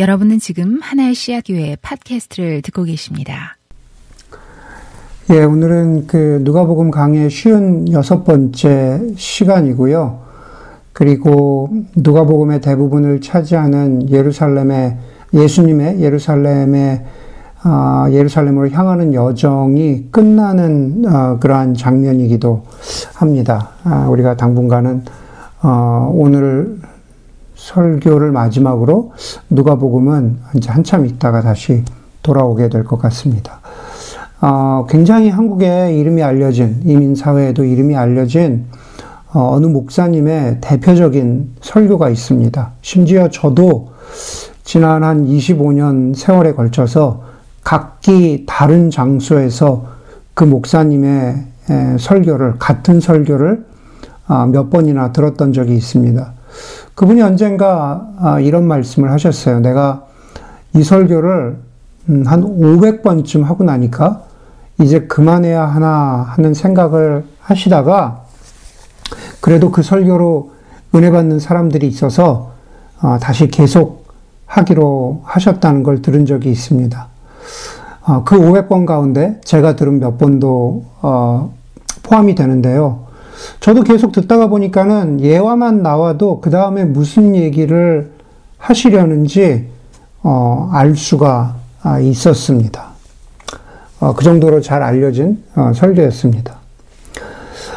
여러분은 지금 하나의 씨앗교회 팟캐스트를 듣고 계십니다. 예, 오늘은 그 누가복음 강의 쉬운 여섯 번째 시간이고요. 그리고 누가복음의 대부분을 차지하는 예루살렘의 예수님의 예루살렘의 아, 예루살렘으로 향하는 여정이 끝나는 아, 그러한 장면이기도 합니다. 아, 우리가 당분간은 어, 오늘 설교를 마지막으로 누가복음은 이제 한참 있다가 다시 돌아오게 될 것 같습니다. 어, 굉장히 한국에 이름이 알려진 이민 사회에도 이름이 알려진 어, 어느 목사님의 대표적인 설교가 있습니다. 심지어 저도 지난 한 25년 세월에 걸쳐서 각기 다른 장소에서 그 목사님의 설교를 같은 설교를 아, 몇 번이나 들었던 적이 있습니다. 그분이 언젠가 아, 이런 말씀을 하셨어요. 내가 이 설교를 음, 한 500번쯤 하고 나니까 이제 그만해야 하나 하는 생각을 하시다가 그래도 그 설교로 은혜 받는 사람들이 있어서 아, 다시 계속 하기로 하셨다는 걸 들은 적이 있습니다. 아, 그 500번 가운데 제가 들은 몇 번도 어, 포함이 되는데요. 저도 계속 듣다가 보니까는 예화만 나와도 그 다음에 무슨 얘기를 하시려는지 어, 알 수가 아, 있었습니다. 어, 그 정도로 잘 알려진 어, 설교였습니다.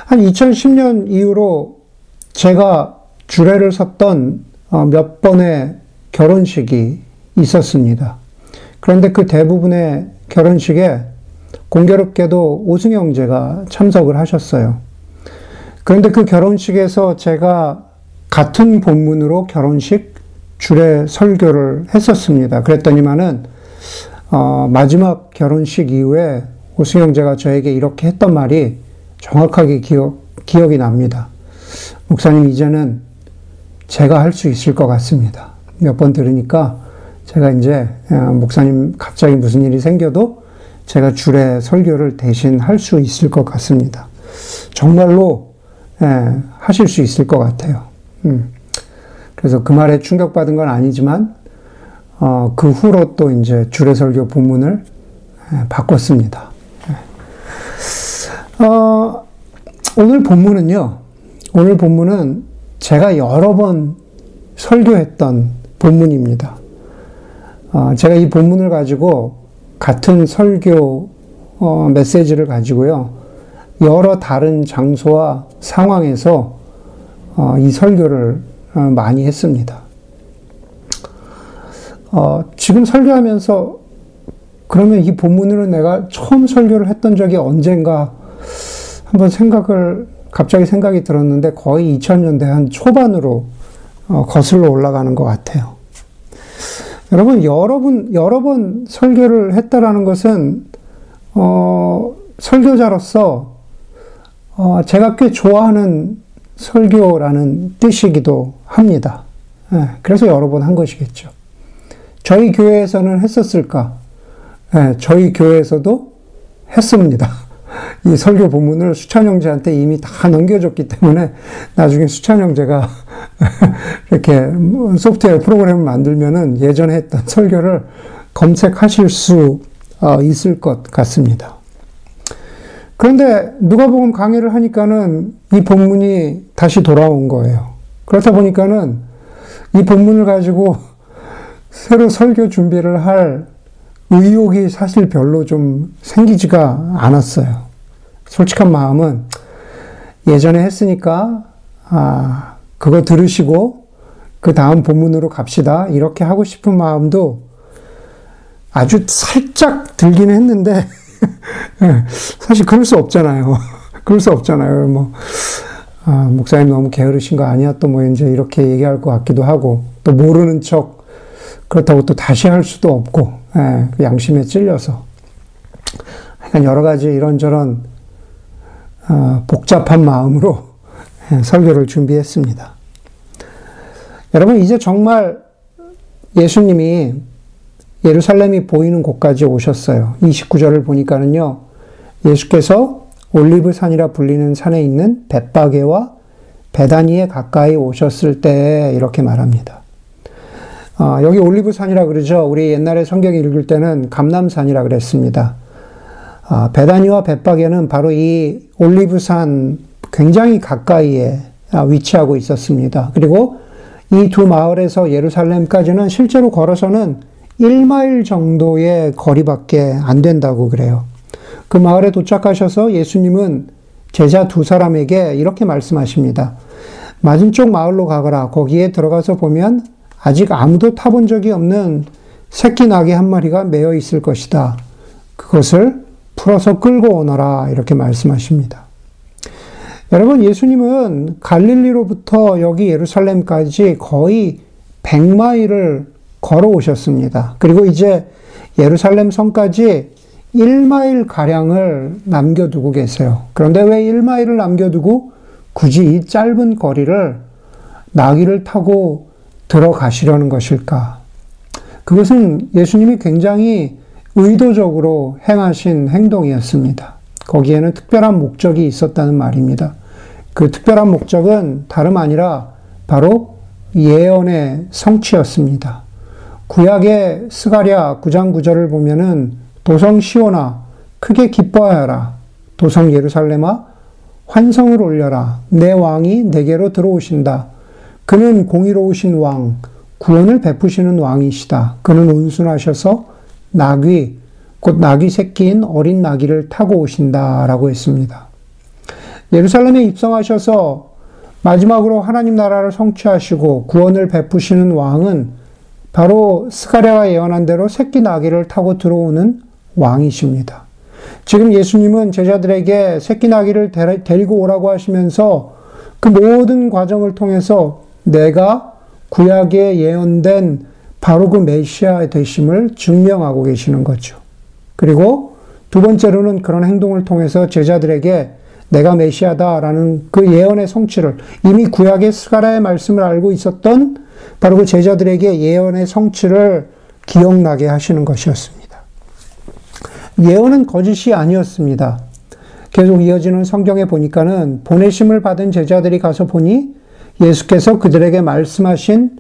한 2010년 이후로 제가 주례를 섰던 어, 몇 번의 결혼식이 있었습니다. 그런데 그 대부분의 결혼식에 공교롭게도 오승영 제가 참석을 하셨어요. 그런데 그 결혼식에서 제가 같은 본문으로 결혼식 주례 설교를 했었습니다. 그랬더니만은 어, 마지막 결혼식 이후에 오승영제가 저에게 이렇게 했던 말이 정확하게 기억, 기억이 납니다. 목사님, 이제는 제가 할 수 있을 것 같습니다. 몇 번 들으니까 제가 이제 어, 목사님 갑자기 무슨 일이 생겨도 제가 주례 설교를 대신 할 수 있을 것 같습니다. 정말로 예, 하실 수 있을 것 같아요. 음. 그래서 그 말에 충격받은 건 아니지만 어, 그 후로 또 이제 주례 설교 본문을 예, 바꿨습니다. 예. 어, 오늘 본문은요. 오늘 본문은 제가 여러 번 설교했던 본문입니다. 어, 제가 이 본문을 가지고 같은 설교 어, 메시지를 가지고요. 여러 다른 장소와 상황에서 어, 이 설교를 어, 많이 했습니다. 어, 지금 설교하면서 그러면 이 본문으로 내가 처음 설교를 했던 적이 언젠가 한번 생각을 갑자기 생각이 들었는데 거의 2000년대 한 초반으로 어, 거슬러 올라가는 것 같아요. 여러분, 여러 번, 여러 번 설교를 했다라는 것은, 어, 설교자로서, 어, 제가 꽤 좋아하는 설교라는 뜻이기도 합니다. 예, 그래서 여러 번 한 것이겠죠. 저희 교회에서는 했었을까? 예, 저희 교회에서도 했습니다. 이 설교 본문을 수찬 형제한테 이미 다 넘겨줬기 때문에 나중에 수찬 형제가 이렇게 뭐 소프트웨어 프로그램을 만들면은 예전에 했던 설교를 검색하실 수 어, 있을 것 같습니다. 그런데 누가복음 강의를 하니까는 이 본문이 다시 돌아온 거예요. 그렇다 보니까는 이 본문을 가지고 새로 설교 준비를 할 의욕이 사실 별로 좀 생기지가 않았어요. 솔직한 마음은 예전에 했으니까, 아, 그거 들으시고, 그 다음 본문으로 갑시다. 이렇게 하고 싶은 마음도 아주 살짝 들긴 했는데, 사실 그럴 수 없잖아요. 그럴 수 없잖아요. 뭐, 아, 목사님 너무 게으르신 거 아니야? 또 뭐 이제 이렇게 얘기할 것 같기도 하고, 또 모르는 척, 그렇다고 또 다시 할 수도 없고, 예, 그 양심에 찔려서. 그러니까 여러 가지 이런저런 어, 복잡한 마음으로 예, 설교를 준비했습니다. 여러분, 이제 정말 예수님이 예루살렘이 보이는 곳까지 오셨어요. 29절을 보니까는요, 예수께서 올리브산이라 불리는 산에 있는 벳바게와 베다니에 가까이 오셨을 때 이렇게 말합니다. 어, 여기 올리브산이라 그러죠. 우리 옛날에 성경 읽을 때는 감남산이라 그랬습니다. 어, 베다니와 벳박에는 바로 이 올리브산 굉장히 가까이에 위치하고 있었습니다. 그리고 이 두 마을에서 예루살렘까지는 실제로 걸어서는 1마일 정도의 거리밖에 안 된다고 그래요. 그 마을에 도착하셔서 예수님은 제자 두 사람에게 이렇게 말씀하십니다. 맞은쪽 마을로 가거라. 거기에 들어가서 보면 아직 아무도 타본 적이 없는 새끼 나귀 한 마리가 매여 있을 것이다. 그것을 풀어서 끌고 오너라. 이렇게 말씀하십니다. 여러분, 예수님은 갈릴리로부터 여기 예루살렘까지 거의 100마일을 걸어오셨습니다. 그리고 이제 예루살렘 성까지 1마일 가량을 남겨두고 계세요. 그런데 왜 1마일을 남겨두고 굳이 이 짧은 거리를 나귀를 타고 들어가시려는 것일까? 그것은 예수님이 굉장히 의도적으로 행하신 행동이었습니다. 거기에는 특별한 목적이 있었다는 말입니다. 그 특별한 목적은 다름 아니라 바로 예언의 성취였습니다. 구약의 스가랴 9장 9절을 보면은 도성 시오나 크게 기뻐하여라. 도성 예루살렘아 환성을 올려라. 내 왕이 내게로 들어오신다. 그는 공의로우신 왕, 구원을 베푸시는 왕이시다. 그는 온순하셔서 나귀, 곧 나귀 새끼인 어린 나귀를 타고 오신다라고 했습니다. 예루살렘에 입성하셔서 마지막으로 하나님 나라를 성취하시고 구원을 베푸시는 왕은 바로 스가랴가 예언한 대로 새끼 나귀를 타고 들어오는 왕이십니다. 지금 예수님은 제자들에게 새끼 나귀를 데리고 오라고 하시면서 그 모든 과정을 통해서 내가 구약에 예언된 바로 그 메시아의 되심을 증명하고 계시는 거죠. 그리고 두 번째로는 그런 행동을 통해서 제자들에게 내가 메시아다라는 그 예언의 성취를 이미 구약의 스가라의 말씀을 알고 있었던 바로 그 제자들에게 예언의 성취를 기억나게 하시는 것이었습니다. 예언은 거짓이 아니었습니다. 계속 이어지는 성경에 보니까는 보내심을 받은 제자들이 가서 보니 예수께서 그들에게 말씀하신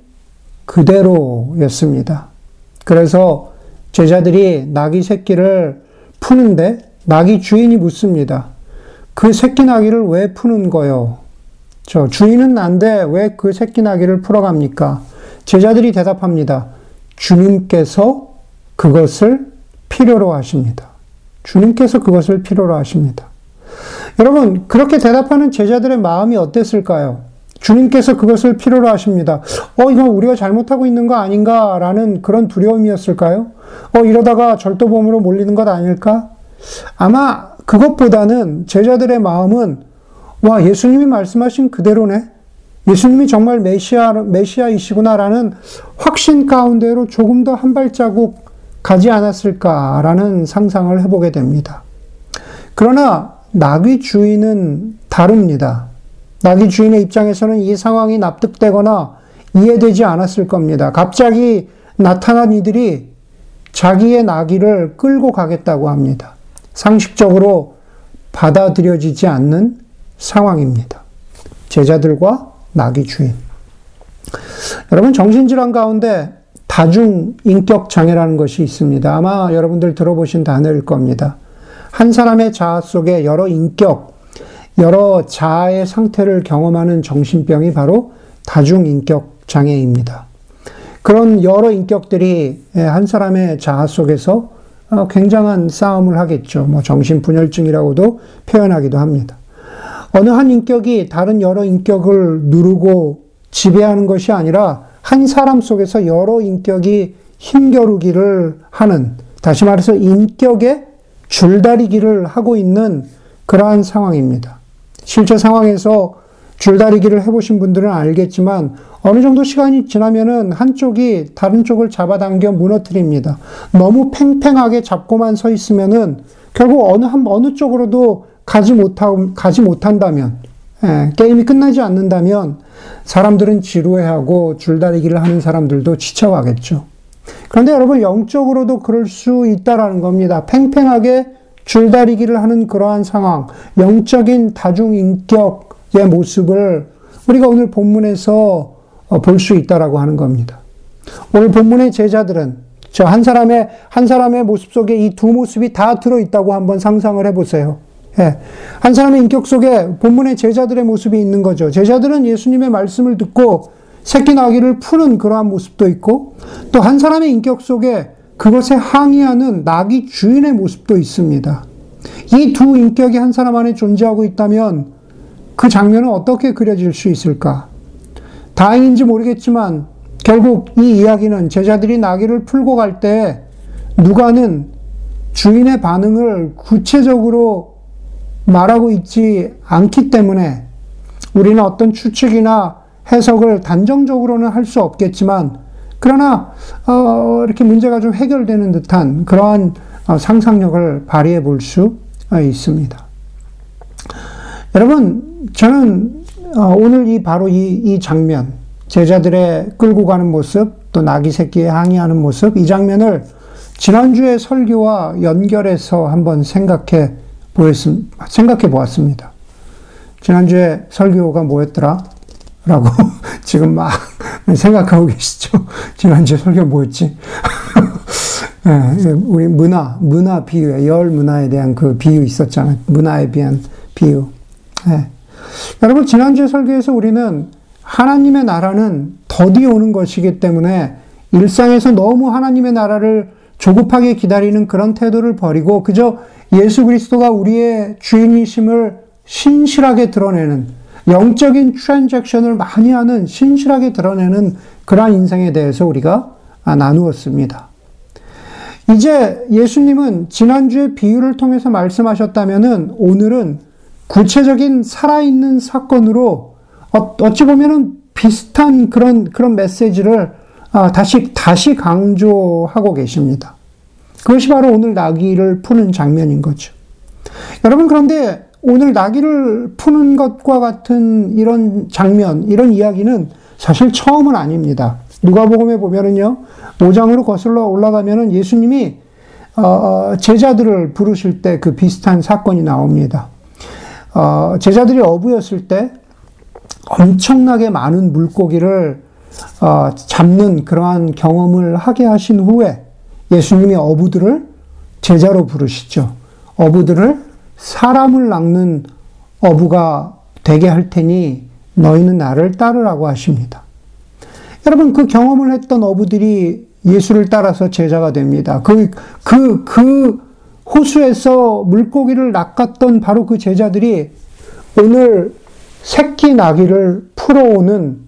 그대로였습니다. 그래서 제자들이 나귀 새끼를 푸는데 나귀 주인이 묻습니다. 그 새끼 나귀를 왜 푸는 거요? 저 주인은 난데 왜 그 새끼 나귀를 풀어갑니까? 제자들이 대답합니다. 주님께서 그것을 필요로 하십니다. 주님께서 그것을 필요로 하십니다. 여러분, 그렇게 대답하는 제자들의 마음이 어땠을까요? 주님께서 그것을 필요로 하십니다. 어, 이건 우리가 잘못하고 있는 거 아닌가 라는 그런 두려움이었을까요? 어, 이러다가 절도범으로 몰리는 것 아닐까? 아마 그것보다는 제자들의 마음은 와, 예수님이 말씀하신 그대로네? 예수님이 정말 메시아, 메시아이시구나라는 확신 가운데로 조금 더 한 발자국 가지 않았을까라는 상상을 해보게 됩니다. 그러나 나귀 주인은 다릅니다. 나귀 주인의 입장에서는 이 상황이 납득되거나 이해되지 않았을 겁니다. 갑자기 나타난 이들이 자기의 나귀를 끌고 가겠다고 합니다. 상식적으로 받아들여지지 않는 상황입니다. 제자들과 나귀 주인. 여러분, 정신질환 가운데 다중 인격 장애라는 것이 있습니다. 아마 여러분들 들어보신 단어일 겁니다. 한 사람의 자아 속에 여러 인격, 여러 자아의 상태를 경험하는 정신병이 바로 다중 인격 장애입니다. 그런 여러 인격들이 한 사람의 자아 속에서 어, 굉장한 싸움을 하겠죠. 뭐 정신분열증이라고도 표현하기도 합니다. 어느 한 인격이 다른 여러 인격을 누르고 지배하는 것이 아니라 한 사람 속에서 여러 인격이 힘겨루기를 하는, 다시 말해서 인격의 줄다리기를 하고 있는 그러한 상황입니다. 실제 상황에서 줄다리기를 해보신 분들은 알겠지만 어느 정도 시간이 지나면은 한쪽이 다른 쪽을 잡아당겨 무너뜨립니다. 너무 팽팽하게 잡고만 서 있으면은 결국 어느 한 어느 쪽으로도 가지 못하 가지 못한다면 예, 게임이 끝나지 않는다면 사람들은 지루해하고 줄다리기를 하는 사람들도 지쳐가겠죠. 그런데 여러분 영적으로도 그럴 수 있다라는 겁니다. 팽팽하게 줄다리기를 하는 그러한 상황, 영적인 다중인격의 모습을 우리가 오늘 본문에서 어, 볼수 있다라고 하는 겁니다. 오늘 본문의 제자들은 저 한 사람의, 한 사람의 모습 속에 이 두 모습이 다 들어 있다고 한번 상상을 해 보세요. 예. 한 사람의 인격 속에 본문의 제자들의 모습이 있는 거죠. 제자들은 예수님의 말씀을 듣고 새끼 나기를 푸는 그러한 모습도 있고 또 한 사람의 인격 속에 그것에 항의하는 나귀 주인의 모습도 있습니다. 이 두 인격이 한 사람 안에 존재하고 있다면 그 장면은 어떻게 그려질 수 있을까? 다행인지 모르겠지만 결국 이 이야기는 제자들이 나귀를 풀고 갈 때 누가는 주인의 반응을 구체적으로 말하고 있지 않기 때문에 우리는 어떤 추측이나 해석을 단정적으로는 할 수 없겠지만 그러나 어, 이렇게 문제가 좀 해결되는 듯한 그러한 어, 상상력을 발휘해 볼 수 있습니다. 여러분 저는 어, 오늘 이 바로 이, 이 장면 제자들의 끌고 가는 모습 또 나귀 새끼에 항의하는 모습 이 장면을 지난주의 설교와 연결해서 한번 생각해 보였음, 생각해 보았습니다. 지난주에 설교가 뭐였더라? 라고 지금 막 생각하고 계시죠? 지난주에 설교 뭐였지? 네, 우리 문화, 문화 비유, 열 문화에 대한 그 비유 있었잖아요. 문화에 대한 비유. 네. 여러분, 지난주에 설교에서 우리는 하나님의 나라는 더디 오는 것이기 때문에 일상에서 너무 하나님의 나라를 조급하게 기다리는 그런 태도를 버리고 그저 예수 그리스도가 우리의 주인이심을 신실하게 드러내는 영적인 트랜잭션을 많이 하는 신실하게 드러내는 그러한 인생에 대해서 우리가 나누었습니다. 이제 예수님은 지난주에 비유를 통해서 말씀하셨다면은 오늘은 구체적인 살아있는 사건으로 어, 어찌 보면은 비슷한 그런 그런 메시지를 아, 다시 다시 강조하고 계십니다. 그것이 바로 오늘 나귀를 푸는 장면인 거죠. 여러분 그런데 오늘 나귀를 푸는 것과 같은 이런 장면, 이런 이야기는 사실 처음은 아닙니다. 누가복음에 보면은요, 5장으로 거슬러 올라가면은 예수님이 어, 어, 제자들을 부르실 때 그 비슷한 사건이 나옵니다. 어, 제자들이 어부였을 때 엄청나게 많은 물고기를 어, 잡는 그러한 경험을 하게 하신 후에 예수님이 어부들을 제자로 부르시죠. 어부들을 사람을 낚는 어부가 되게 할 테니 너희는 나를 따르라고 하십니다. 여러분, 그 경험을 했던 어부들이 예수를 따라서 제자가 됩니다. 그, 그, 그 호수에서 물고기를 낚았던 바로 그 제자들이 오늘 새끼 나귀를 풀어오는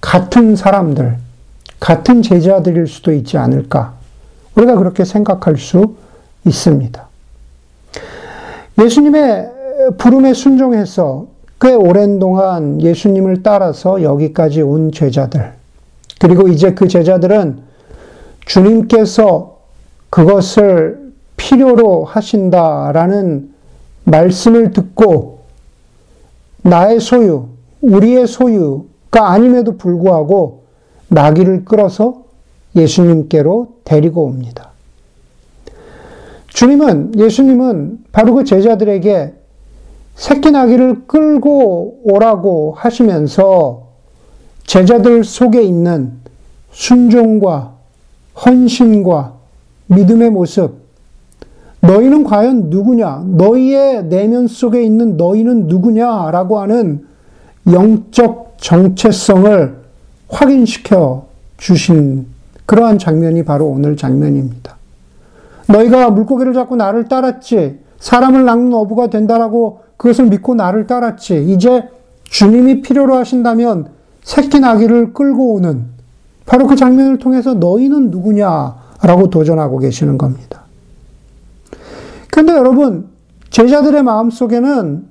같은 사람들, 같은 제자들일 수도 있지 않을까. 우리가 그렇게 생각할 수 있습니다. 예수님의 부름에 순종해서 꽤 오랜 동안 예수님을 따라서 여기까지 온 제자들. 그리고 이제 그 제자들은 주님께서 그것을 필요로 하신다라는 말씀을 듣고 나의 소유, 우리의 소유가 아님에도 불구하고 나귀를 끌어서 예수님께로 데리고 옵니다. 주님은, 예수님은 바로 그 제자들에게 새끼 나귀를 끌고 오라고 하시면서 제자들 속에 있는 순종과 헌신과 믿음의 모습, 너희는 과연 누구냐? 너희의 내면 속에 있는 너희는 누구냐 라고 하는 영적 정체성을 확인시켜 주신 그러한 장면이 바로 오늘 장면입니다. 너희가 물고기를 잡고 나를 따랐지. 사람을 낚는 어부가 된다라고 그것을 믿고 나를 따랐지. 이제 주님이 필요로 하신다면 새끼 나귀를 끌고 오는 바로 그 장면을 통해서 너희는 누구냐라고 도전하고 계시는 겁니다. 그런데 여러분, 제자들의 마음 속에는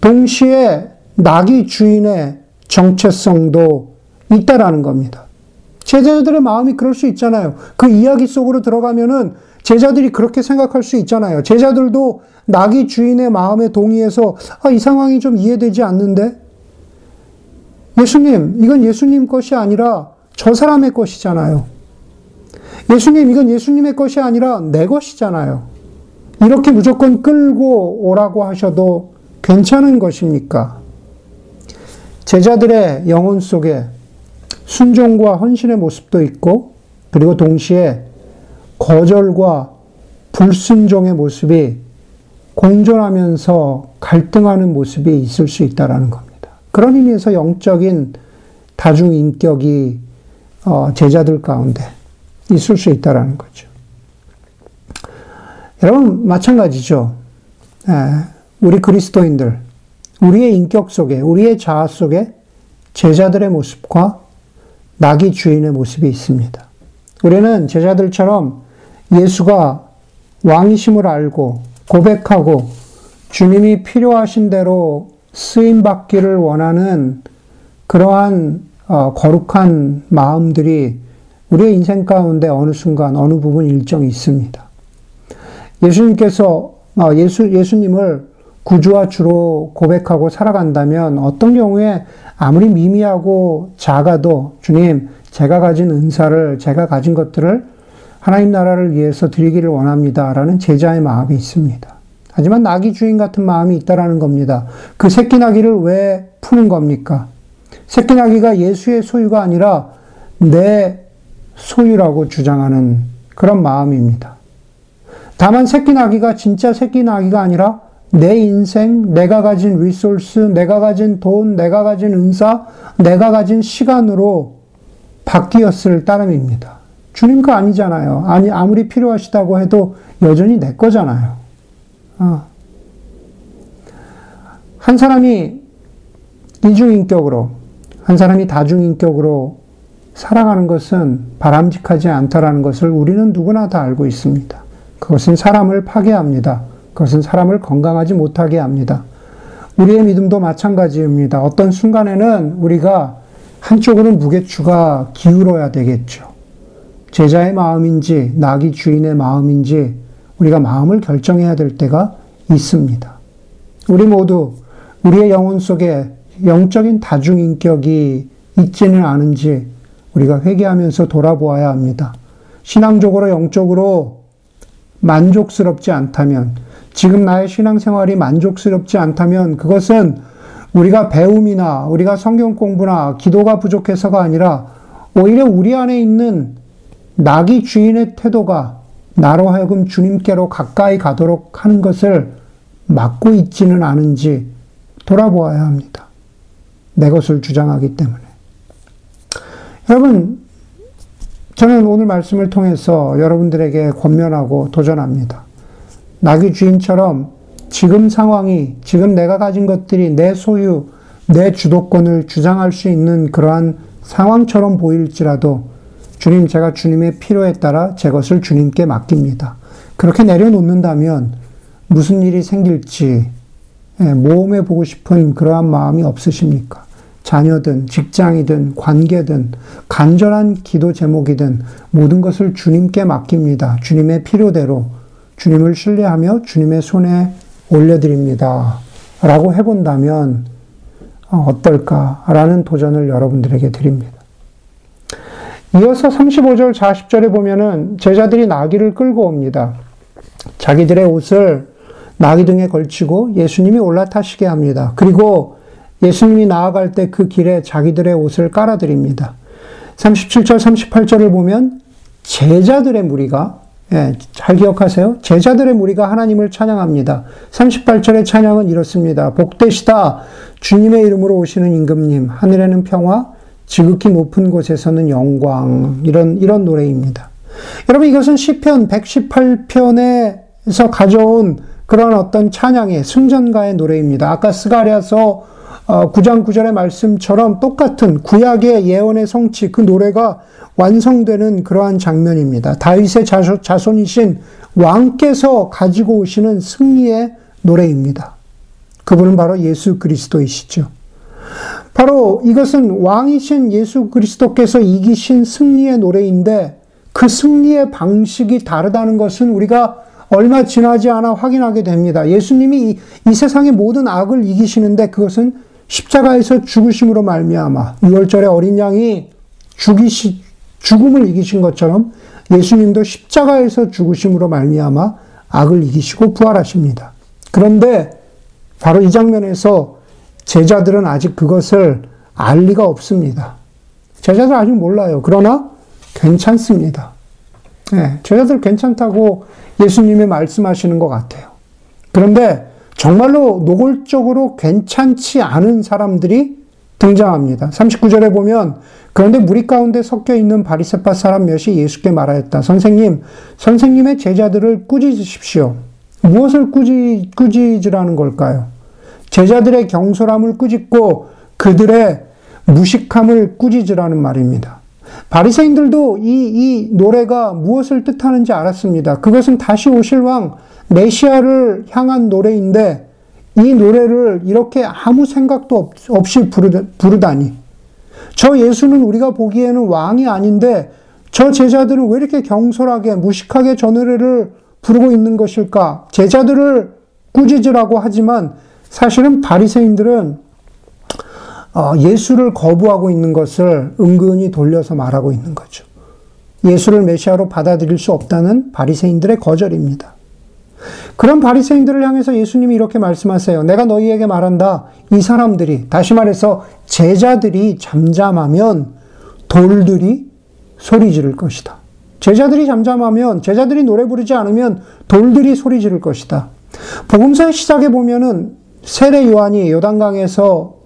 동시에 나귀 주인의 정체성도 있다라는 겁니다. 제자들의 마음이 그럴 수 있잖아요. 그 이야기 속으로 들어가면은 제자들이 그렇게 생각할 수 있잖아요. 제자들도 나귀 주인의 마음에 동의해서 아, 이 상황이 좀 이해되지 않는데? 예수님, 이건 예수님 것이 아니라 저 사람의 것이잖아요. 예수님, 이건 예수님의 것이 아니라 내 것이잖아요. 이렇게 무조건 끌고 오라고 하셔도 괜찮은 것입니까? 제자들의 영혼 속에 순종과 헌신의 모습도 있고, 그리고 동시에 거절과 불순종의 모습이 공존하면서 갈등하는 모습이 있을 수 있다라는 겁니다. 그런 의미에서 영적인 다중 인격이 어, 제자들 가운데 있을 수 있다라는 거죠. 여러분 마찬가지죠. 예, 우리 그리스도인들 우리의 인격 속에 우리의 자아 속에 제자들의 모습과 나기 주인의 모습이 있습니다. 우리는 제자들처럼 예수가 왕이심을 알고 고백하고 주님이 필요하신 대로 쓰임 받기를 원하는 그러한 어, 거룩한 마음들이 우리의 인생 가운데 어느 순간 어느 부분 일정이 있습니다. 예수님께서 어, 예수 예수님을 구주와 주로 고백하고 살아간다면 어떤 경우에 아무리 미미하고 작아도 주님 제가 가진 은사를 제가 가진 것들을 하나님 나라를 위해서 드리기를 원합니다라는 제자의 마음이 있습니다. 하지만 나귀 주인 같은 마음이 있다라는 겁니다. 그 새끼 나귀를 왜 푸는 겁니까? 새끼 나귀가 예수의 소유가 아니라 내 소유라고 주장하는 그런 마음입니다. 다만 새끼 나귀가 진짜 새끼 나귀가 아니라 내 인생, 내가 가진 리소스, 내가 가진 돈, 내가 가진 은사, 내가 가진 시간으로 바뀌었을 따름입니다. 주님 거 아니잖아요. 아니, 아무리 필요하시다고 해도 여전히 내 거잖아요. 어. 한 사람이 이중인격으로, 한 사람이 다중인격으로 살아가는 것은 바람직하지 않다라는 것을 우리는 누구나 다 알고 있습니다. 그것은 사람을 파괴합니다. 그것은 사람을 건강하지 못하게 합니다. 우리의 믿음도 마찬가지입니다. 어떤 순간에는 우리가 한쪽으로는 무게추가 기울어야 되겠죠. 제자의 마음인지, 나기 주인의 마음인지, 우리가 마음을 결정해야 될 때가 있습니다. 우리 모두 우리의 영혼 속에 영적인 다중인격이 있지는 않은지 우리가 회개하면서 돌아보아야 합니다. 신앙적으로 영적으로 만족스럽지 않다면, 지금 나의 신앙생활이 만족스럽지 않다면 그것은 우리가 배움이나 우리가 성경 공부나 기도가 부족해서가 아니라 오히려 우리 안에 있는 나기 주인의 태도가 나로 하여금 주님께로 가까이 가도록 하는 것을 막고 있지는 않은지 돌아보아야 합니다. 내 것을 주장하기 때문에. 여러분, 저는 오늘 말씀을 통해서 여러분들에게 권면하고 도전합니다. 나귀 주인처럼 지금 상황이, 지금 내가 가진 것들이 내 소유, 내 주도권을 주장할 수 있는 그러한 상황처럼 보일지라도 주님, 제가 주님의 필요에 따라 제 것을 주님께 맡깁니다. 그렇게 내려놓는다면 무슨 일이 생길지 예, 모험해 보고 싶은 그러한 마음이 없으십니까? 자녀든 직장이든 관계든 간절한 기도 제목이든 모든 것을 주님께 맡깁니다. 주님의 필요대로 주님을 신뢰하며 주님의 손에 올려드립니다. 라고 해본다면 어, 어떨까라는 도전을 여러분들에게 드립니다. 이어서 35절, 40절에 보면은 제자들이 나귀를 끌고 옵니다. 자기들의 옷을 나귀 등에 걸치고 예수님이 올라타시게 합니다. 그리고 예수님이 나아갈 때 그 길에 자기들의 옷을 깔아드립니다. 37절, 38절을 보면 제자들의 무리가 예, 잘 기억하세요. 제자들의 무리가 하나님을 찬양합니다. 38절의 찬양은 이렇습니다. 복되시다. 주님의 이름으로 오시는 임금님. 하늘에는 평화, 지극히 높은 곳에서는 영광. 이런, 이런 노래입니다. 여러분, 이것은 시편 118편에서 가져온 그런 어떤 찬양의 승전가의 노래입니다. 아까 스가랴서 9장 어, 9절의 말씀처럼 똑같은 구약의 예언의 성취, 그 노래가 완성되는 그러한 장면입니다. 다윗의 자손, 이신 왕께서 가지고 오시는 승리의 노래입니다. 그분은 바로 예수 그리스도이시죠. 바로 이것은 왕이신 예수 그리스도께서 이기신 승리의 노래인데 그 승리의 방식이 다르다는 것은 우리가 얼마 지나지 않아 확인하게 됩니다. 예수님이 이, 이 세상의 모든 악을 이기시는데 그것은 십자가에서 죽으심으로 말미암아 6월절에 어린 양이 죽이시 죽음을 이기신 것처럼 예수님도 십자가에서 죽으심으로 말미암아 악을 이기시고 부활하십니다. 그런데 바로 이 장면에서 제자들은 아직 그것을 알 리가 없습니다. 제자들 아직 몰라요. 그러나 괜찮습니다. 네, 제자들 괜찮다고 예수님이 말씀하시는 것 같아요. 그런데 정말로 노골적으로 괜찮지 않은 사람들이 등장합니다. 39절에 보면 그런데 무리 가운데 섞여 있는 바리새파 사람 몇이 예수께 말하였다. 선생님, 선생님의 제자들을 꾸짖으십시오. 무엇을 꾸짖, 꾸짖으라는 걸까요? 제자들의 경솔함을 꾸짖고 그들의 무식함을 꾸짖으라는 말입니다. 바리새인들도 이, 이 노래가 무엇을 뜻하는지 알았습니다. 그것은 다시 오실 왕 메시아를 향한 노래인데 이 노래를 이렇게 아무 생각도 없이 부르다니. 저 예수는 우리가 보기에는 왕이 아닌데 저 제자들은 왜 이렇게 경솔하게 무식하게 저 노래를 부르고 있는 것일까? 제자들을 꾸짖으라고 하지만 사실은 바리새인들은 어, 예수를 거부하고 있는 것을 은근히 돌려서 말하고 있는 거죠. 예수를 메시아로 받아들일 수 없다는 바리새인들의 거절입니다. 그런 바리새인들을 향해서 예수님이 이렇게 말씀하세요. 내가 너희에게 말한다. 이 사람들이 다시 말해서 제자들이 잠잠하면 돌들이 소리 지를 것이다. 제자들이 잠잠하면 제자들이 노래 부르지 않으면 돌들이 소리 지를 것이다. 복음서의 시작에 보면은 세례 요한이 요단강에서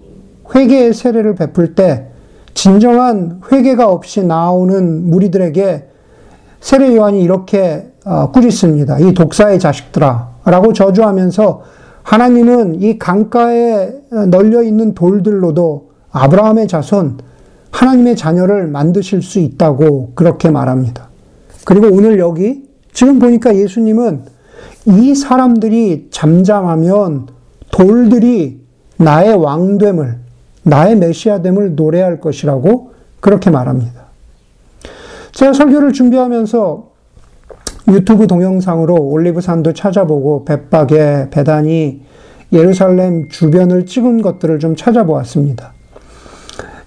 회개의 세례를 베풀 때 진정한 회개가 없이 나오는 무리들에게 세례 요한이 이렇게 어, 꾸짖습니다. 이 독사의 자식들아. 라고 저주하면서 하나님은 이 강가에 널려 있는 돌들로도 아브라함의 자손, 하나님의 자녀를 만드실 수 있다고 그렇게 말합니다. 그리고 오늘 여기 지금 보니까 예수님은 이 사람들이 잠잠하면 돌들이 나의 왕됨을, 나의 메시아됨을 노래할 것이라고 그렇게 말합니다. 제가 설교를 준비하면서 유튜브 동영상으로 올리브산도 찾아보고 벳박에 배단이 예루살렘 주변을 찍은 것들을 좀 찾아보았습니다.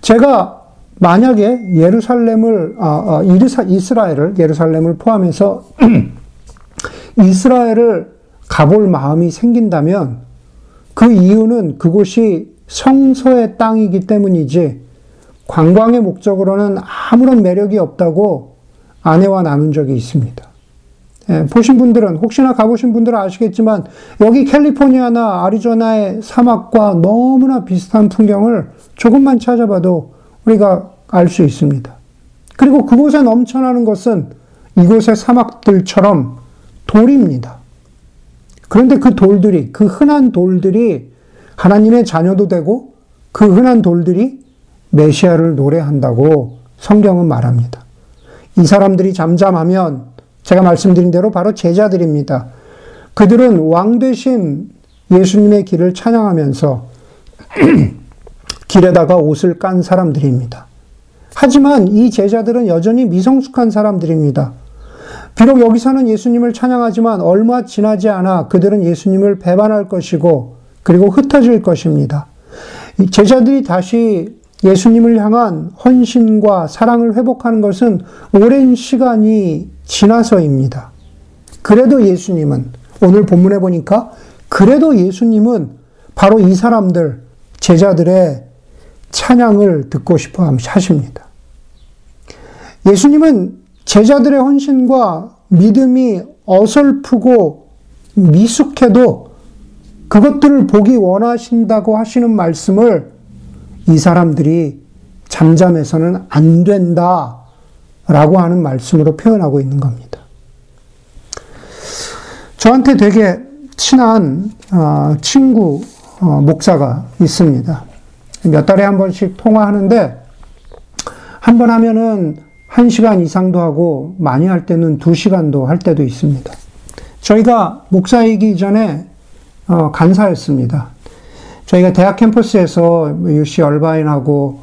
제가 만약에 예루살렘을 아, 아, 이스라엘을 예루살렘을 포함해서 이스라엘을 가볼 마음이 생긴다면 그 이유는 그곳이 성소의 땅이기 때문이지 관광의 목적으로는 아무런 매력이 없다고 아내와 나눈 적이 있습니다. 예, 보신 분들은 혹시나 가보신 분들은 아시겠지만 여기 캘리포니아나 아리조나의 사막과 너무나 비슷한 풍경을 조금만 찾아봐도 우리가 알 수 있습니다. 그리고 그곳에 넘쳐나는 것은 이곳의 사막들처럼 돌입니다. 그런데 그 돌들이, 그 흔한 돌들이 하나님의 자녀도 되고 그 흔한 돌들이 메시아를 노래한다고 성경은 말합니다. 이 사람들이 잠잠하면 제가 말씀드린 대로 바로 제자들입니다. 그들은 왕 대신 예수님의 길을 찬양하면서 길에다가 옷을 깐 사람들입니다. 하지만 이 제자들은 여전히 미성숙한 사람들입니다. 비록 여기서는 예수님을 찬양하지만 얼마 지나지 않아 그들은 예수님을 배반할 것이고 그리고 흩어질 것입니다. 제자들이 다시 예수님을 향한 헌신과 사랑을 회복하는 것은 오랜 시간이 지나서입니다. 그래도 예수님은 오늘 본문에 보니까 그래도 예수님은 바로 이 사람들 제자들의 찬양을 듣고 싶어 하십니다. 예수님은 제자들의 헌신과 믿음이 어설프고 미숙해도 그것들을 보기 원하신다고 하시는 말씀을 이 사람들이 잠잠해서는 안 된다. 라고 하는 말씀으로 표현하고 있는 겁니다. 저한테 되게 친한 어, 친구 어, 목사가 있습니다. 몇 달에 한 번씩 통화하는데 한 번 하면은 한 시간 이상도 하고 많이 할 때는 두 시간도 할 때도 있습니다. 저희가 목사이기 전에 어, 간사였습니다. 저희가 대학 캠퍼스에서 UC 얼바인하고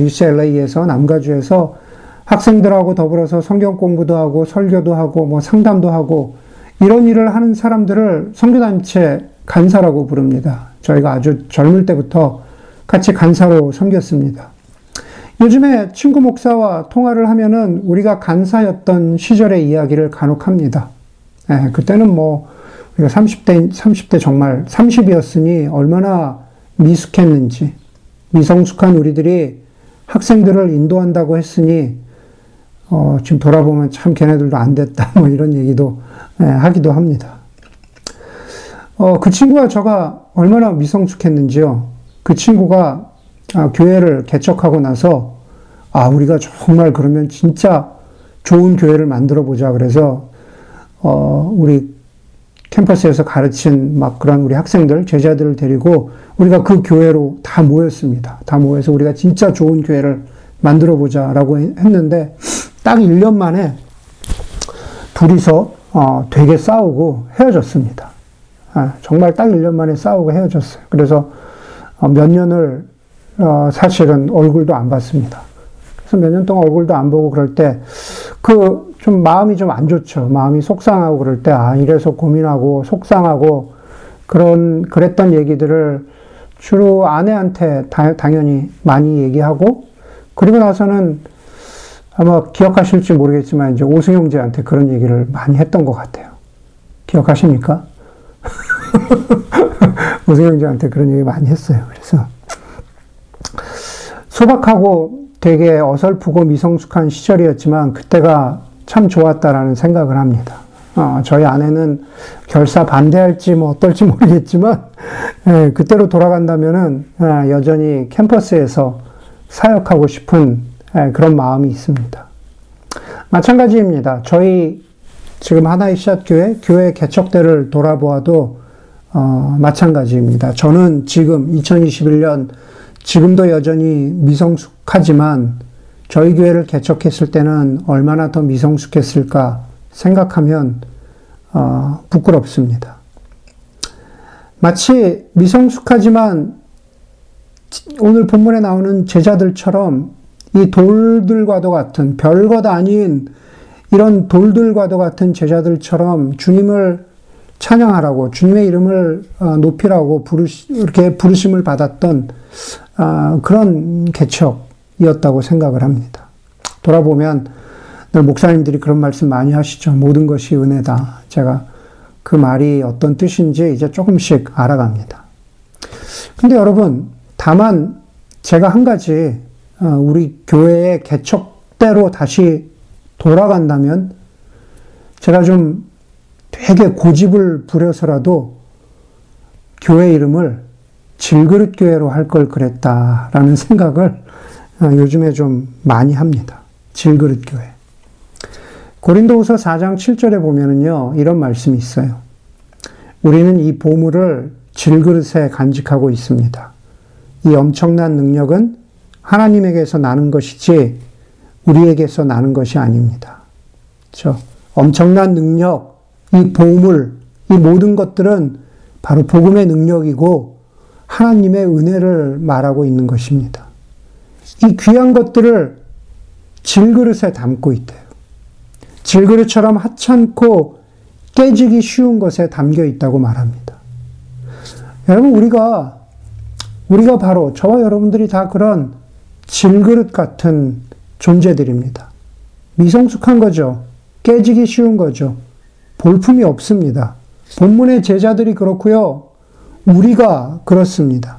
UCLA에서 남가주에서 학생들하고 더불어서 성경 공부도 하고 설교도 하고 뭐 상담도 하고 이런 일을 하는 사람들을 선교단체 간사라고 부릅니다. 저희가 아주 젊을 때부터 같이 간사로 섬겼습니다. 요즘에 친구 목사와 통화를 하면은 우리가 간사였던 시절의 이야기를 간혹 합니다. 예, 그때는 뭐 우리가 30대, 30대 정말 30이었으니 얼마나 미숙했는지, 미성숙한 우리들이 학생들을 인도한다고 했으니 어, 지금 돌아보면 참 걔네들도 안 됐다 뭐 이런 얘기도 예, 하기도 합니다. 어, 그 친구가 저가 얼마나 미성숙했는지요. 그 친구가 아, 교회를 개척하고 나서 아 우리가 정말 그러면 진짜 좋은 교회를 만들어 보자 그래서 어, 우리 캠퍼스에서 가르친 막 그런 우리 학생들, 제자들을 데리고 우리가 그 교회로 다 모였습니다. 다 모여서 우리가 진짜 좋은 교회를 만들어 보자라고 했는데 딱 1년 만에 둘이서 어, 되게 싸우고 헤어졌습니다. 아, 정말 딱 1년 만에 싸우고 헤어졌어요. 그래서 어, 몇 년을 어, 사실은 얼굴도 안 봤습니다. 그래서 몇 년 동안 얼굴도 안 보고 그럴 때 그 좀 마음이 좀 안 좋죠. 마음이 속상하고 그럴 때 아, 이래서 고민하고 속상하고 그런 그랬던 얘기들을 주로 아내한테 다, 당연히 많이 얘기하고 그리고 나서는 아마 기억하실지 모르겠지만 이제 오승용제한테 그런 얘기를 많이 했던 것 같아요. 기억하십니까? 오승용제한테 그런 얘기 많이 했어요. 그래서 소박하고 되게 어설프고 미성숙한 시절이었지만 그때가 참 좋았다라는 생각을 합니다. 어, 저희 아내는 결사 반대할지 뭐 어떨지 모르겠지만 예, 그때로 돌아간다면은 예, 여전히 캠퍼스에서 사역하고 싶은 예, 그런 마음이 있습니다. 마찬가지입니다. 저희 지금 하나의 시앗 교회 교회 개척 때를 돌아보아도 어, 마찬가지입니다. 저는 지금 2021년 지금도 여전히 미성숙하지만 저희 교회를 개척했을 때는 얼마나 더 미성숙했을까 생각하면 어, 부끄럽습니다. 마치 미성숙하지만 오늘 본문에 나오는 제자들처럼 이 돌들과도 같은 별것 아닌 이런 돌들과도 같은 제자들처럼 주님을 찬양하라고 주님의 이름을 어, 높이라고 부르시, 이렇게 부르심을 받았던 아, 그런 개척 이었다고 생각을 합니다. 돌아보면 늘 목사님들이 그런 말씀 많이 하시죠. 모든 것이 은혜다. 제가 그 말이 어떤 뜻인지 이제 조금씩 알아갑니다. 근데 여러분, 다만 제가 한 가지 어, 우리 교회의 개척대로 다시 돌아간다면 제가 좀 되게 고집을 부려서라도 교회 이름을 질그릇 교회로 할 걸 그랬다라는 생각을 어, 요즘에 좀 많이 합니다. 질그릇 교회. 고린도후서 4장 7절에 보면은요, 이런 말씀이 있어요. 우리는 이 보물을 질그릇에 간직하고 있습니다. 이 엄청난 능력은 하나님에게서 나는 것이지 우리에게서 나는 것이 아닙니다. 저 엄청난 능력, 이 보물, 이 모든 것들은 바로 복음의 능력이고 하나님의 은혜를 말하고 있는 것입니다. 이 귀한 것들을 질그릇에 담고 있대요. 질그릇처럼 하찮고 깨지기 쉬운 것에 담겨 있다고 말합니다. 여러분, 우리가, 우리가 바로 저와 여러분들이 다 그런 질그릇 같은 존재들입니다. 미성숙한 거죠. 깨지기 쉬운 거죠. 볼품이 없습니다. 본문의 제자들이 그렇고요. 우리가 그렇습니다.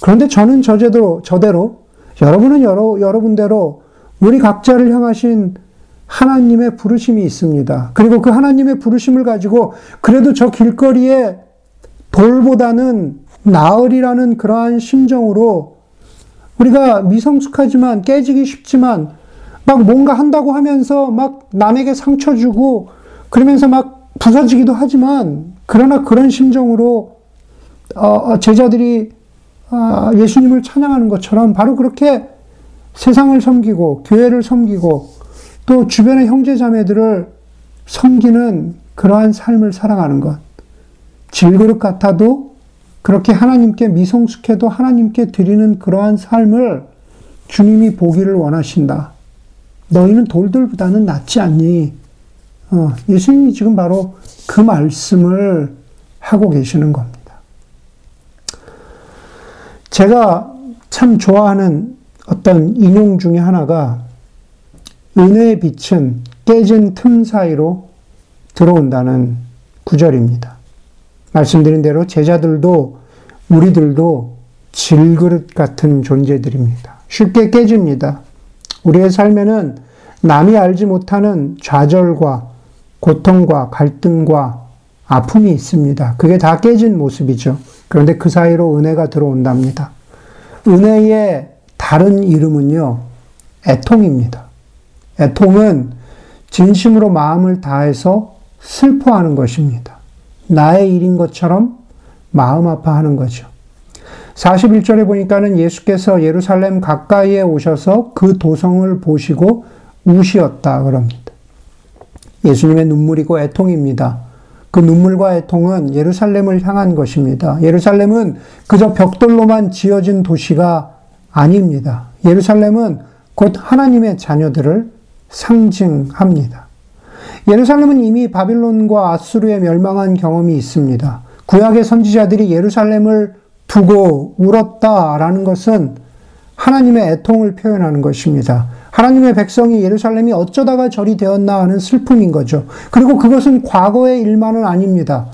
그런데 저는 저제도, 저대로, 여러분은 여러, 여러분대로 우리 각자를 향하신 하나님의 부르심이 있습니다. 그리고 그 하나님의 부르심을 가지고 그래도 저 길거리에 돌보다는 나으리라는 그러한 심정으로 우리가 미성숙하지만 깨지기 쉽지만 막 뭔가 한다고 하면서 막 남에게 상처 주고 그러면서 막 부서지기도 하지만 그러나 그런 심정으로 어, 어, 제자들이 아, 예수님을 찬양하는 것처럼 바로 그렇게 세상을 섬기고 교회를 섬기고 또 주변의 형제 자매들을 섬기는 그러한 삶을 살아가는 것. 질그릇 같아도 그렇게 하나님께 미성숙해도 하나님께 드리는 그러한 삶을 주님이 보기를 원하신다. 너희는 돌들보다는 낫지 않니? 어, 예수님이 지금 바로 그 말씀을 하고 계시는 겁니다. 제가 참 좋아하는 어떤 인용 중에 하나가 은혜의 빛은 깨진 틈 사이로 들어온다는 구절입니다. 말씀드린 대로 제자들도 우리들도 질그릇 같은 존재들입니다. 쉽게 깨집니다. 우리의 삶에는 남이 알지 못하는 좌절과 고통과 갈등과 아픔이 있습니다. 그게 다 깨진 모습이죠. 그런데 그 사이로 은혜가 들어온답니다. 은혜의 다른 이름은요, 애통입니다. 애통은 진심으로 마음을 다해서 슬퍼하는 것입니다. 나의 일인 것처럼 마음 아파하는 거죠. 41절에 보니까는 예수께서 예루살렘 가까이에 오셔서 그 도성을 보시고 우시었다 그럽니다. 예수님의 눈물이고 애통입니다. 그 눈물과 애통은 예루살렘을 향한 것입니다. 예루살렘은 그저 벽돌로만 지어진 도시가 아닙니다. 예루살렘은 곧 하나님의 자녀들을 상징합니다. 예루살렘은 이미 바빌론과 아수르에 멸망한 경험이 있습니다. 구약의 선지자들이 예루살렘을 두고 울었다라는 것은 하나님의 애통을 표현하는 것입니다. 하나님의 백성이 예루살렘이 어쩌다가 절이 되었나 하는 슬픔인 거죠. 그리고 그것은 과거의 일만은 아닙니다.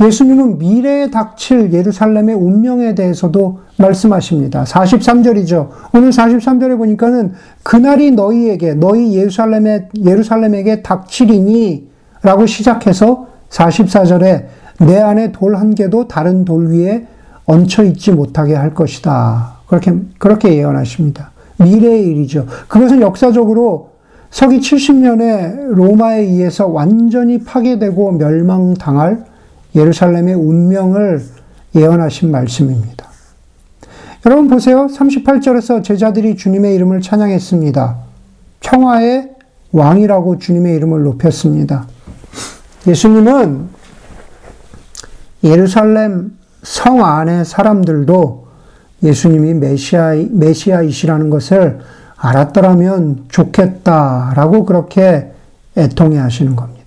예수님은 미래에 닥칠 예루살렘의 운명에 대해서도 말씀하십니다. 43절이죠. 오늘 43절에 보니까는 그날이 너희에게 너희 예루살렘에 예루살렘에게 닥치리니 라고 시작해서 44절에 내 안에 돌 한 개도 다른 돌 위에 얹혀 있지 못하게 할 것이다. 그렇게 그렇게 예언하십니다. 미래의 일이죠. 그것은 역사적으로 서기 70년에 로마에 의해서 완전히 파괴되고 멸망당할 예루살렘의 운명을 예언하신 말씀입니다. 여러분 보세요. 38절에서 제자들이 주님의 이름을 찬양했습니다. 평화의 왕이라고 주님의 이름을 높였습니다. 예수님은 예루살렘 성 안의 사람들도 예수님이 메시아, 메시아이시라는 것을 알았더라면 좋겠다라고 그렇게 애통해 하시는 겁니다.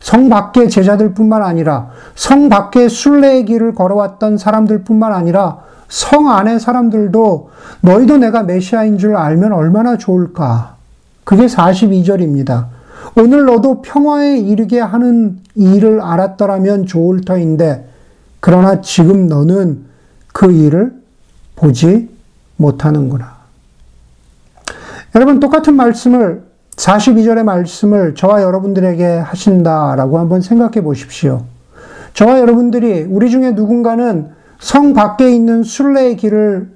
성 밖의 제자들 뿐만 아니라 성 밖의 순례의 길을 걸어왔던 사람들 뿐만 아니라 성 안의 사람들도 너희도 내가 메시아인 줄 알면 얼마나 좋을까. 그게 42절입니다. 오늘 너도 평화에 이르게 하는 일을 알았더라면 좋을 터인데, 그러나 지금 너는 그 일을 보지 못하는구나. 여러분, 똑같은 말씀을, 42절의 말씀을 저와 여러분들에게 하신다라고 한번 생각해 보십시오. 저와 여러분들이, 우리 중에 누군가는 성 밖에 있는 순례의 길을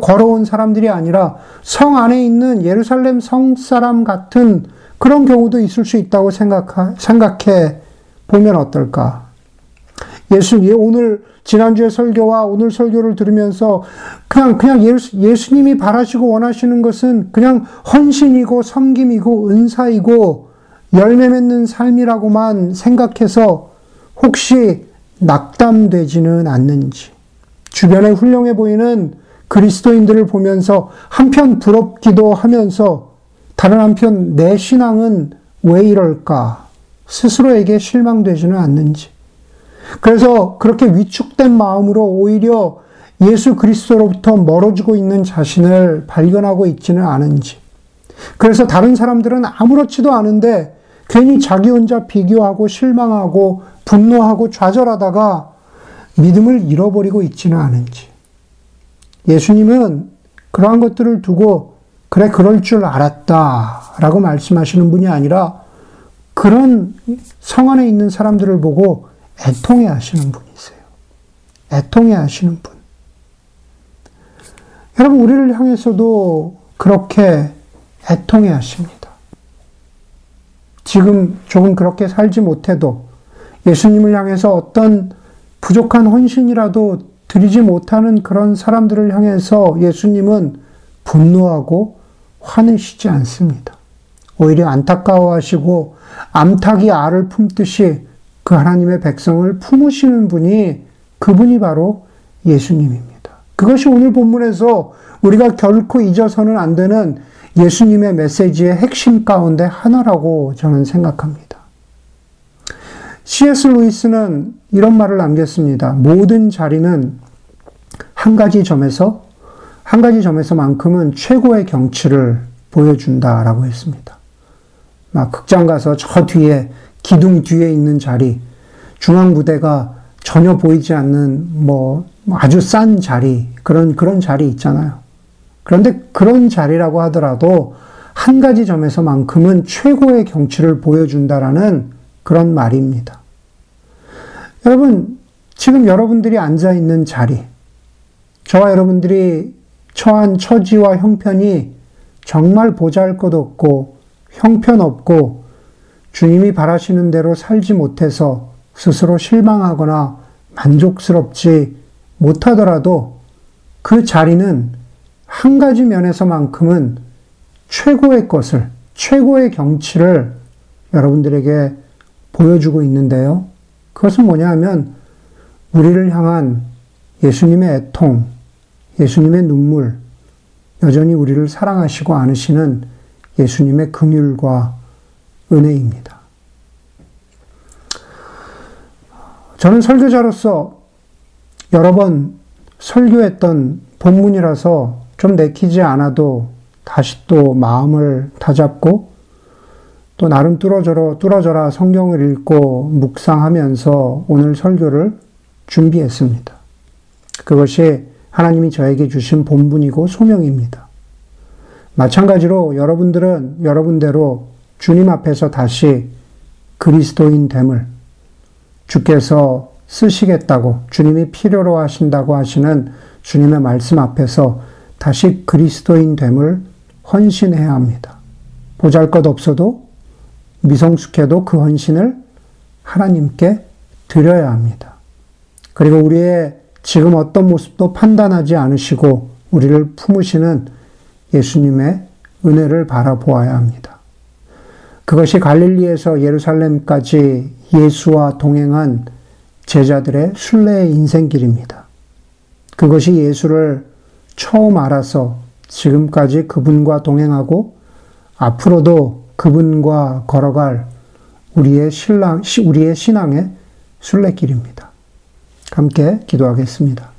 걸어온 사람들이 아니라 성 안에 있는 예루살렘 성 사람 같은 그런 경우도 있을 수 있다고 생각, 생각해 보면 어떨까? 예수, 오늘 지난주에 설교와 오늘 설교를 들으면서 그냥, 그냥 예수, 예수님이 바라시고 원하시는 것은 그냥 헌신이고 섬김이고 은사이고 열매 맺는 삶이라고만 생각해서 혹시 낙담되지는 않는지, 주변에 훌륭해 보이는 그리스도인들을 보면서 한편 부럽기도 하면서 다른 한편 내 신앙은 왜 이럴까? 스스로에게 실망되지는 않는지, 그래서 그렇게 위축된 마음으로 오히려 예수 그리스도로부터 멀어지고 있는 자신을 발견하고 있지는 않은지. 그래서 다른 사람들은 아무렇지도 않은데 괜히 자기 혼자 비교하고 실망하고 분노하고 좌절하다가 믿음을 잃어버리고 있지는 않은지. 예수님은 그러한 것들을 두고 그래, 그럴 줄 알았다. 라고 말씀하시는 분이 아니라 그런 성 안에 있는 사람들을 보고 애통해 하시는 분이세요. 애통해 하시는 분. 여러분, 우리를 향해서도 그렇게 애통해 하십니다. 지금 조금 그렇게 살지 못해도 예수님을 향해서 어떤 부족한 헌신이라도 드리지 못하는 그런 사람들을 향해서 예수님은 분노하고 화내시지 않습니다. 오히려 안타까워하시고 암탉이 알을 품듯이 그 하나님의 백성을 품으시는 분이 그분이 바로 예수님입니다. 그것이 오늘 본문에서 우리가 결코 잊어서는 안 되는 예수님의 메시지의 핵심 가운데 하나라고 저는 생각합니다. C.S. 루이스는 이런 말을 남겼습니다. 모든 자리는 한 가지 점에서, 한 가지 점에서만큼은 최고의 경치를 보여준다라고 했습니다. 막 극장 가서 저 뒤에 기둥 뒤에 있는 자리, 중앙 무대가 전혀 보이지 않는 뭐 아주 싼 자리, 그런, 그런 자리 있잖아요. 그런데 그런 자리라고 하더라도 한 가지 점에서만큼은 최고의 경치를 보여준다라는 그런 말입니다. 여러분, 지금 여러분들이 앉아 있는 자리, 저와 여러분들이 처한 처지와 형편이 정말 보잘 것 없고 형편없고 주님이 바라시는 대로 살지 못해서 스스로 실망하거나 만족스럽지 못하더라도 그 자리는 한 가지 면에서만큼은 최고의 것을, 최고의 경치를 여러분들에게 보여주고 있는데요. 그것은 뭐냐 하면 우리를 향한 예수님의 애통, 예수님의 눈물, 여전히 우리를 사랑하시고 안으시는 예수님의 긍휼과 은혜입니다. 저는 설교자로서 여러 번 설교했던 본문이라서 좀 내키지 않아도 다시 또 마음을 다잡고 또 나름 뚫어져라, 뚫어져라 성경을 읽고 묵상하면서 오늘 설교를 준비했습니다. 그것이 하나님이 저에게 주신 본분이고 소명입니다. 마찬가지로 여러분들은 여러분대로 주님 앞에서 다시 그리스도인 됨을 주께서 쓰시겠다고 주님이 필요로 하신다고 하시는 주님의 말씀 앞에서 다시 그리스도인 됨을 헌신해야 합니다. 보잘 것 없어도 미성숙해도 그 헌신을 하나님께 드려야 합니다. 그리고 우리의 지금 어떤 모습도 판단하지 않으시고 우리를 품으시는 예수님의 은혜를 바라보아야 합니다. 그것이 갈릴리에서 예루살렘까지 예수와 동행한 제자들의 순례의 인생길입니다. 그것이 예수를 처음 알아서 지금까지 그분과 동행하고 앞으로도 그분과 걸어갈 우리의 신랑, 우리의 신앙의 순례길입니다. 함께 기도하겠습니다.